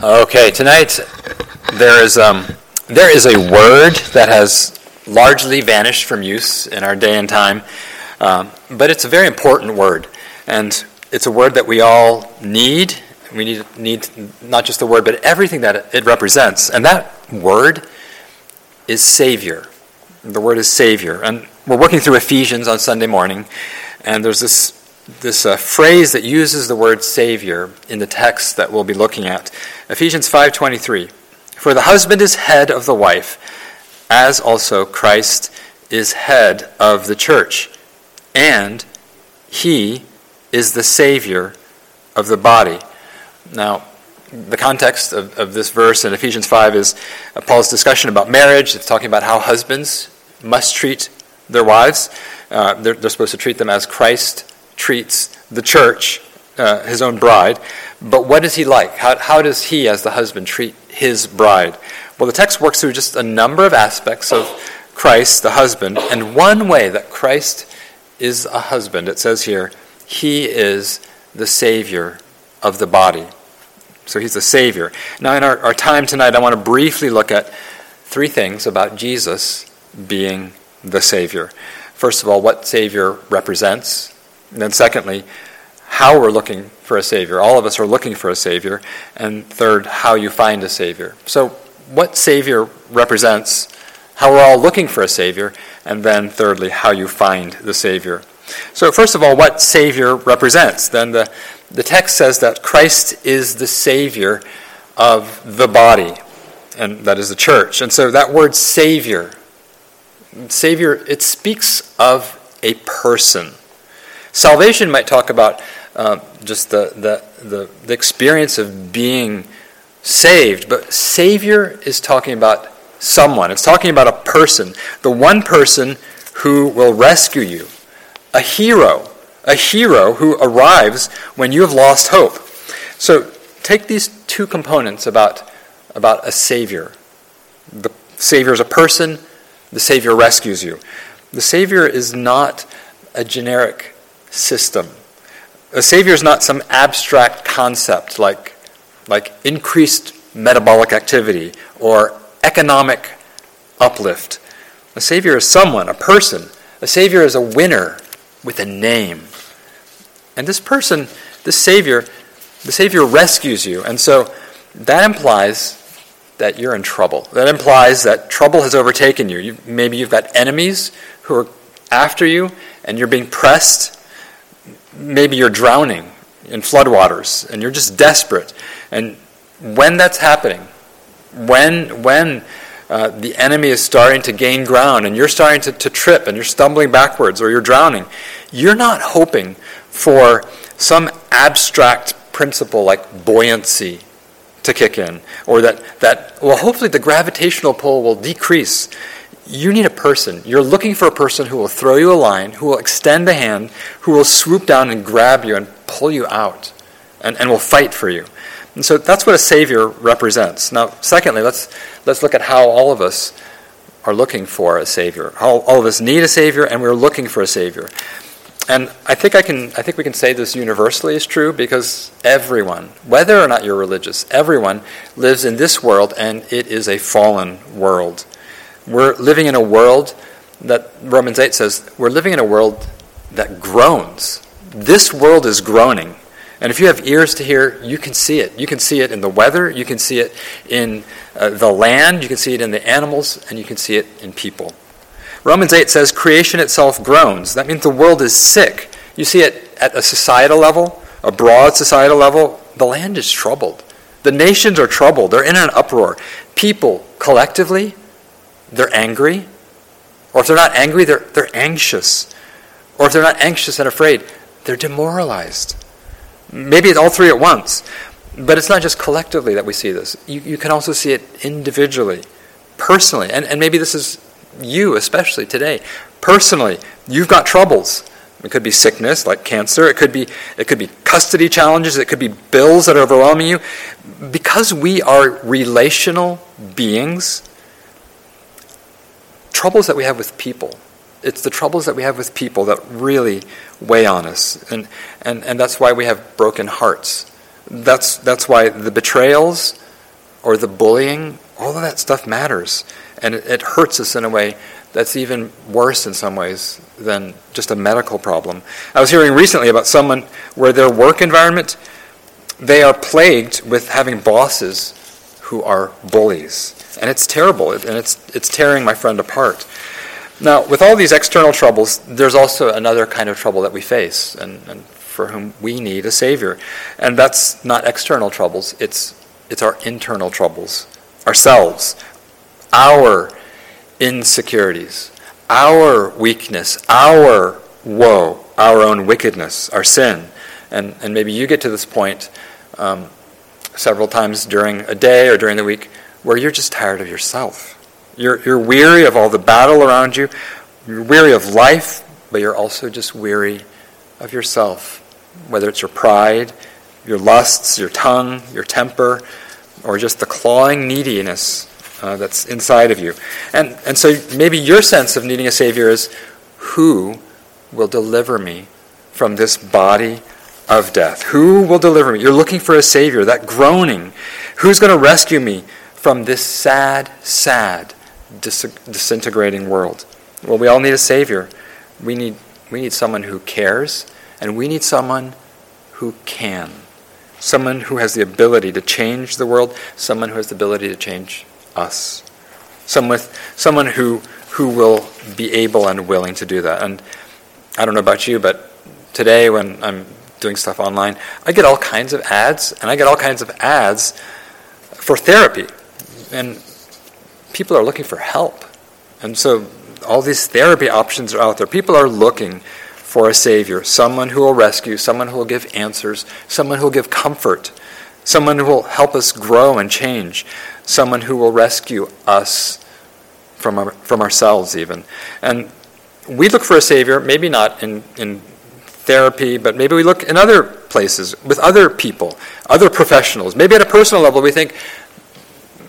Okay, tonight there is um, there is a word that has largely vanished from use in our day and time, um, but it's a very important word, and it's a word that we all need. We need need not just the word, but everything that it represents, and that word is Savior. The word is Savior, and we're working through Ephesians on Sunday morning, and there's this this uh, phrase that uses the word savior in the text that we'll be looking at. Ephesians 5.23 for the husband is head of the wife as also christ is head of the church and he is the savior of the body. Now the context of, of this verse in ephesians 5 is uh, paul's discussion about marriage. It's talking about how husbands must treat their wives. Uh, they're, they're supposed to treat them as christ treats the church, uh, his own bride. But what is he like? How, how does he, as the husband, treat his bride? Well, the text works through just a number of aspects of Christ, the husband, and one way that Christ is a husband, it says here, he is the Savior of the body. So he's the Savior. Now, in our, our time tonight, I want to briefly look at three things about Jesus being the Savior. First of all, what Savior represents. And then, secondly, how we're looking for a Savior. All of us are looking for a Savior. And third, how you find a Savior. So, what Savior represents, how we're all looking for a Savior, and then thirdly, how you find the Savior. So, first of all, what Savior represents. Then the, the text says that Christ is the Savior of the body, and that is the church. And so that word Savior, Savior, it speaks of a person. Salvation might talk about uh, just the, the, the, the experience of being saved, but Savior is talking about someone. It's talking about a person, the one person who will rescue you, a hero, a hero who arrives when you have lost hope. So take these two components about, about a Savior. The Savior is a person, the Savior rescues you. The Savior is not a generic system. A savior is not some abstract concept like, like increased metabolic activity or economic uplift. A savior is someone, a person. A savior is a winner with a name. And this person, this savior, the savior rescues you. And so that implies that you're in trouble. That implies that trouble has overtaken you. you maybe you've got enemies who are after you and you're being pressed maybe you're drowning in floodwaters and you're just desperate. And when that's happening, when, when uh, the enemy is starting to gain ground and you're starting to, to trip and you're stumbling backwards or you're drowning, you're not hoping for some abstract principle like buoyancy to kick in or that, that well hopefully the gravitational pull will decrease you need a person. You're looking for a person who will throw you a line, who will extend a hand, who will swoop down and grab you and pull you out and, and will fight for you. And so that's what a Savior represents. Now, secondly, let's, let's look at how all of us are looking for a Savior. All, all of us need a Savior, and we're looking for a Savior. And I think, I, can, I think we can say this universally is true because everyone, whether or not you're religious, everyone lives in this world, and it is a fallen world. We're living in a world that Romans 8 says we're living in a world that groans. This world is groaning. And if you have ears to hear, you can see it. You can see it in the weather, you can see it in uh, the land, you can see it in the animals, and you can see it in people. Romans 8 says creation itself groans. That means the world is sick. You see it at a societal level, a broad societal level. The land is troubled. The nations are troubled. They're in an uproar. People collectively they're angry. Or if they're not angry, they're, they're anxious. Or if they're not anxious and afraid, they're demoralized. Maybe it's all three at once. But it's not just collectively that we see this. You, you can also see it individually, personally. And, and maybe this is you, especially today. Personally, you've got troubles. It could be sickness, like cancer. It could be, it could be custody challenges. It could be bills that are overwhelming you. Because we are relational beings, troubles that we have with people. It's the troubles that we have with people that really weigh on us. And, and, and that's why we have broken hearts. That's, that's why the betrayals or the bullying, all of that stuff matters. And it, it hurts us in a way that's even worse in some ways than just a medical problem. I was hearing recently about someone where their work environment, they are plagued with having bosses who are bullies. And it's terrible, and it's, it's tearing my friend apart. Now, with all these external troubles, there's also another kind of trouble that we face, and, and for whom we need a Savior. And that's not external troubles, it's, it's our internal troubles, ourselves, our insecurities, our weakness, our woe, our own wickedness, our sin. And, and maybe you get to this point um, several times during a day or during the week where you're just tired of yourself. You're, you're weary of all the battle around you, you're weary of life, but you're also just weary of yourself, whether it's your pride, your lusts, your tongue, your temper, or just the clawing neediness uh, that's inside of you. And, and so maybe your sense of needing a Savior is who will deliver me from this body of death? Who will deliver me? You're looking for a Savior, that groaning. Who's going to rescue me from this sad, sad, dis- disintegrating world? Well, we all need a Savior. We need, we need someone who cares, and we need someone who can. Someone who has the ability to change the world, someone who has the ability to change us. Someone, someone who, who will be able and willing to do that. And I don't know about you, but today when I'm doing stuff online, I get all kinds of ads, and I get all kinds of ads for therapy. And people are looking for help. And so all these therapy options are out there. People are looking for a Savior, someone who will rescue, someone who will give answers, someone who will give comfort, someone who will help us grow and change, someone who will rescue us from, our, from ourselves, even. And we look for a Savior, maybe not in, in therapy, but maybe we look in other places with other people, other professionals. Maybe at a personal level, we think,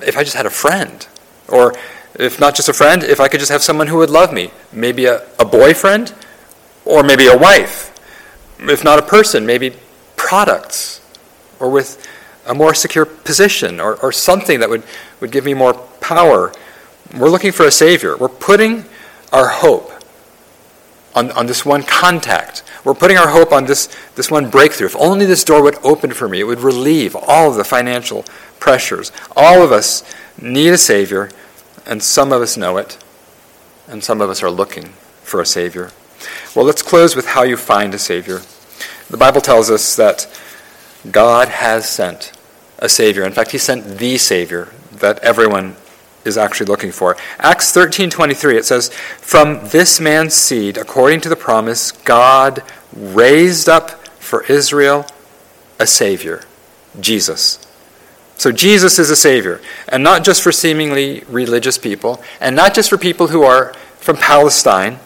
if I just had a friend, or if not just a friend, if I could just have someone who would love me, maybe a, a boyfriend, or maybe a wife. If not a person, maybe products, or with a more secure position or, or something that would, would give me more power. We're looking for a Savior. We're putting our hope on, on this one contact. We're putting our hope on this, this one breakthrough. If only this door would open for me, it would relieve all of the financial pressures. All of us need a Savior, and some of us know it, and some of us are looking for a Savior. Well, let's close with how you find a Savior. The Bible tells us that God has sent a Savior. In fact, He sent the Savior that everyone is actually looking for. Acts 13:23 it says, "From this man's seed, according to the promise, God raised up for Israel a savior, Jesus." So Jesus is a savior, and not just for seemingly religious people, and not just for people who are from Palestine.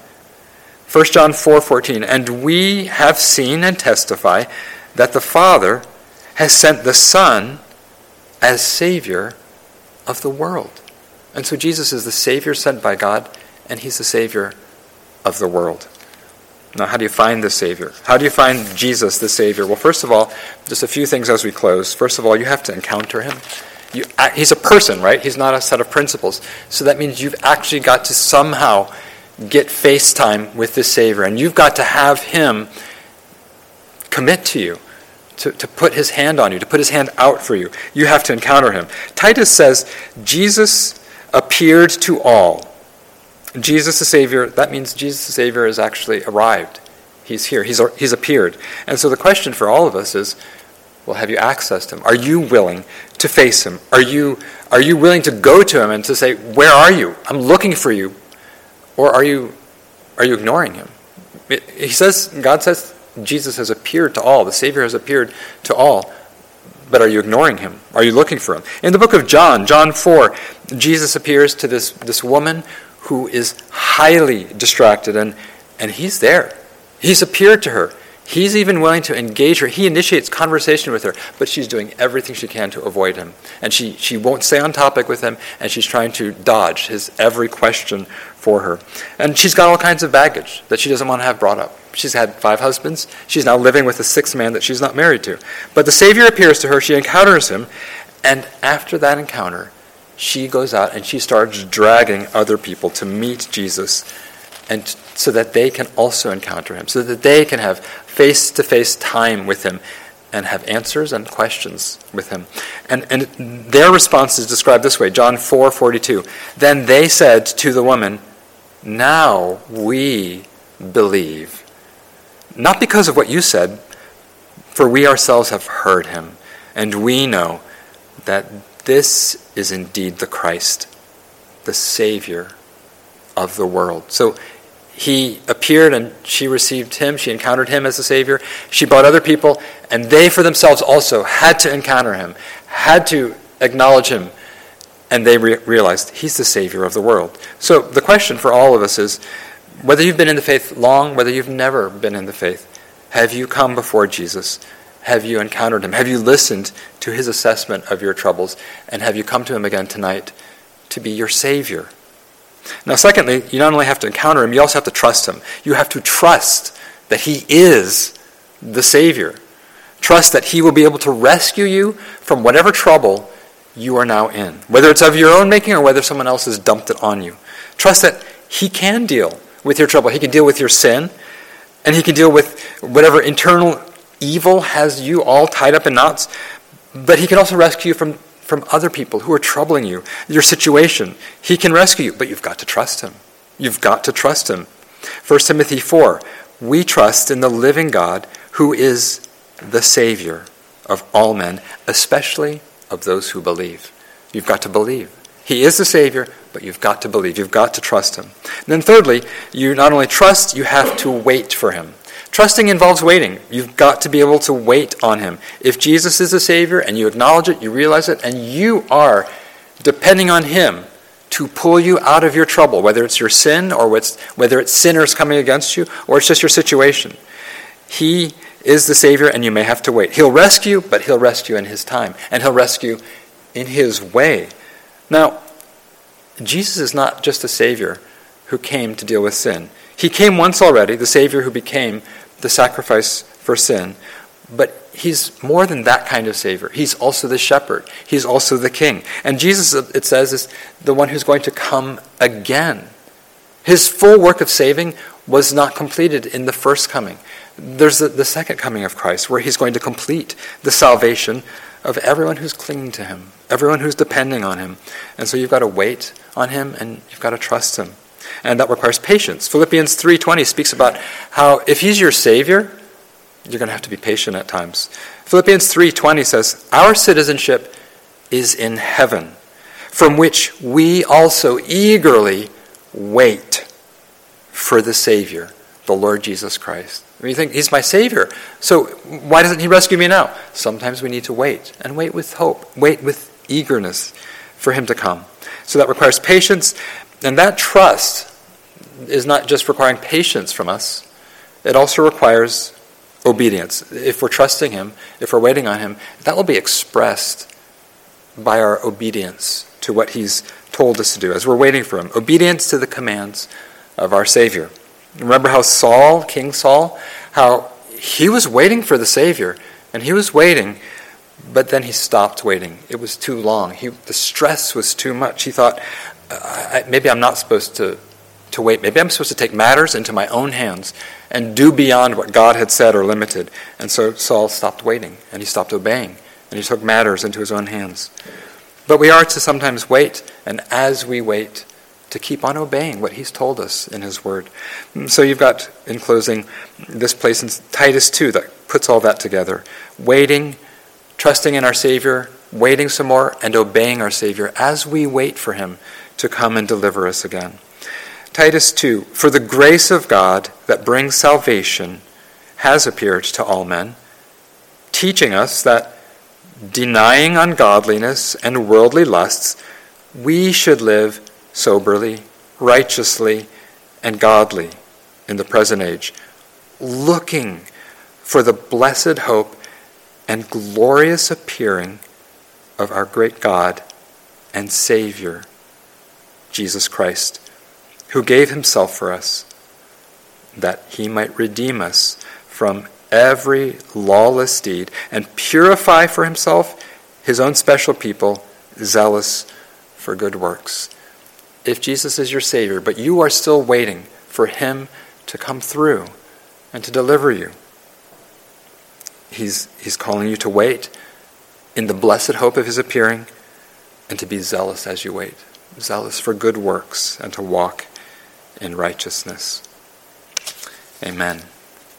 1 John 4:14, "And we have seen and testify that the Father has sent the Son as Savior of the world. And so Jesus is the Savior sent by God, and He's the Savior of the world. Now, how do you find the Savior? How do you find Jesus, the Savior? Well, first of all, just a few things as we close. First of all, you have to encounter Him. You, uh, he's a person, right? He's not a set of principles. So that means you've actually got to somehow get face time with the Savior, and you've got to have Him commit to you to, to put his hand on you, to put his hand out for you. You have to encounter him. Titus says, Jesus appeared to all. Jesus the Savior, that means Jesus the Savior has actually arrived. He's here, he's, he's appeared. And so the question for all of us is well, have you accessed him? Are you willing to face him? Are you, are you willing to go to him and to say, Where are you? I'm looking for you. Or are you, are you ignoring him? It, he says, God says, Jesus has appeared to all, the Savior has appeared to all. But are you ignoring him? Are you looking for him? In the book of John, John 4, Jesus appears to this, this woman who is highly distracted, and, and he's there. He's appeared to her. He's even willing to engage her. He initiates conversation with her, but she's doing everything she can to avoid him. And she, she won't stay on topic with him, and she's trying to dodge his every question for her. And she's got all kinds of baggage that she doesn't want to have brought up. She's had five husbands. She's now living with a sixth man that she's not married to. But the Savior appears to her, she encounters him, and after that encounter, she goes out and she starts dragging other people to meet Jesus and so that they can also encounter him, so that they can have face to face time with him and have answers and questions with him. And, and their response is described this way John 4 42. Then they said to the woman, Now we believe. Not because of what you said, for we ourselves have heard him, and we know that this is indeed the Christ, the Savior of the world. So he appeared and she received him. She encountered him as a Savior. She brought other people, and they for themselves also had to encounter him, had to acknowledge him, and they re- realized he's the Savior of the world. So the question for all of us is whether you've been in the faith long, whether you've never been in the faith, have you come before Jesus? Have you encountered him? Have you listened to his assessment of your troubles? And have you come to him again tonight to be your Savior? Now, secondly, you not only have to encounter him, you also have to trust him. You have to trust that he is the Savior. Trust that he will be able to rescue you from whatever trouble you are now in, whether it's of your own making or whether someone else has dumped it on you. Trust that he can deal with your trouble. He can deal with your sin, and he can deal with whatever internal evil has you all tied up in knots, but he can also rescue you from from other people who are troubling you, your situation. He can rescue you, but you've got to trust him. You've got to trust him. 1 Timothy 4 We trust in the living God who is the Savior of all men, especially of those who believe. You've got to believe. He is the Savior, but you've got to believe. You've got to trust Him. And then, thirdly, you not only trust, you have to wait for Him. Trusting involves waiting. You've got to be able to wait on Him. If Jesus is the Savior and you acknowledge it, you realize it, and you are depending on Him to pull you out of your trouble, whether it's your sin or whether it's sinners coming against you or it's just your situation. He is the Savior, and you may have to wait. He'll rescue, but He'll rescue in His time, and He'll rescue in His way. Now, Jesus is not just a Savior who came to deal with sin. He came once already, the Savior who became the sacrifice for sin. But he's more than that kind of Savior. He's also the shepherd, he's also the king. And Jesus, it says, is the one who's going to come again. His full work of saving was not completed in the first coming. There's the, the second coming of Christ, where he's going to complete the salvation of everyone who's clinging to him, everyone who's depending on him. And so you've got to wait on him and you've got to trust him and that requires patience. Philippians 3:20 speaks about how if he's your savior, you're going to have to be patient at times. Philippians 3:20 says, "Our citizenship is in heaven, from which we also eagerly wait for the savior, the Lord Jesus Christ." You think he's my savior. So why doesn't he rescue me now? Sometimes we need to wait and wait with hope, wait with eagerness for him to come. So that requires patience, and that trust is not just requiring patience from us, it also requires obedience. If we're trusting Him, if we're waiting on Him, that will be expressed by our obedience to what He's told us to do as we're waiting for Him. Obedience to the commands of our Savior. Remember how Saul, King Saul, how he was waiting for the Savior, and he was waiting, but then he stopped waiting. It was too long. He, the stress was too much. He thought, maybe I'm not supposed to, to wait. Maybe I'm supposed to take matters into my own hands and do beyond what God had said or limited. And so Saul stopped waiting and he stopped obeying and he took matters into his own hands. But we are to sometimes wait, and as we wait, to keep on obeying what he's told us in his word. So you've got, in closing, this place in Titus 2 that puts all that together. Waiting, trusting in our Savior, waiting some more, and obeying our Savior as we wait for him to come and deliver us again. Titus 2 For the grace of God that brings salvation has appeared to all men, teaching us that denying ungodliness and worldly lusts, we should live soberly, righteously, and godly in the present age, looking for the blessed hope and glorious appearing of our great God and Savior Jesus Christ. who gave himself for us, that he might redeem us from every lawless deed and purify for himself his own special people, zealous for good works. If Jesus is your Savior, but you are still waiting for him to come through and to deliver you, he's, he's calling you to wait in the blessed hope of his appearing and to be zealous as you wait, zealous for good works and to walk in righteousness. Amen.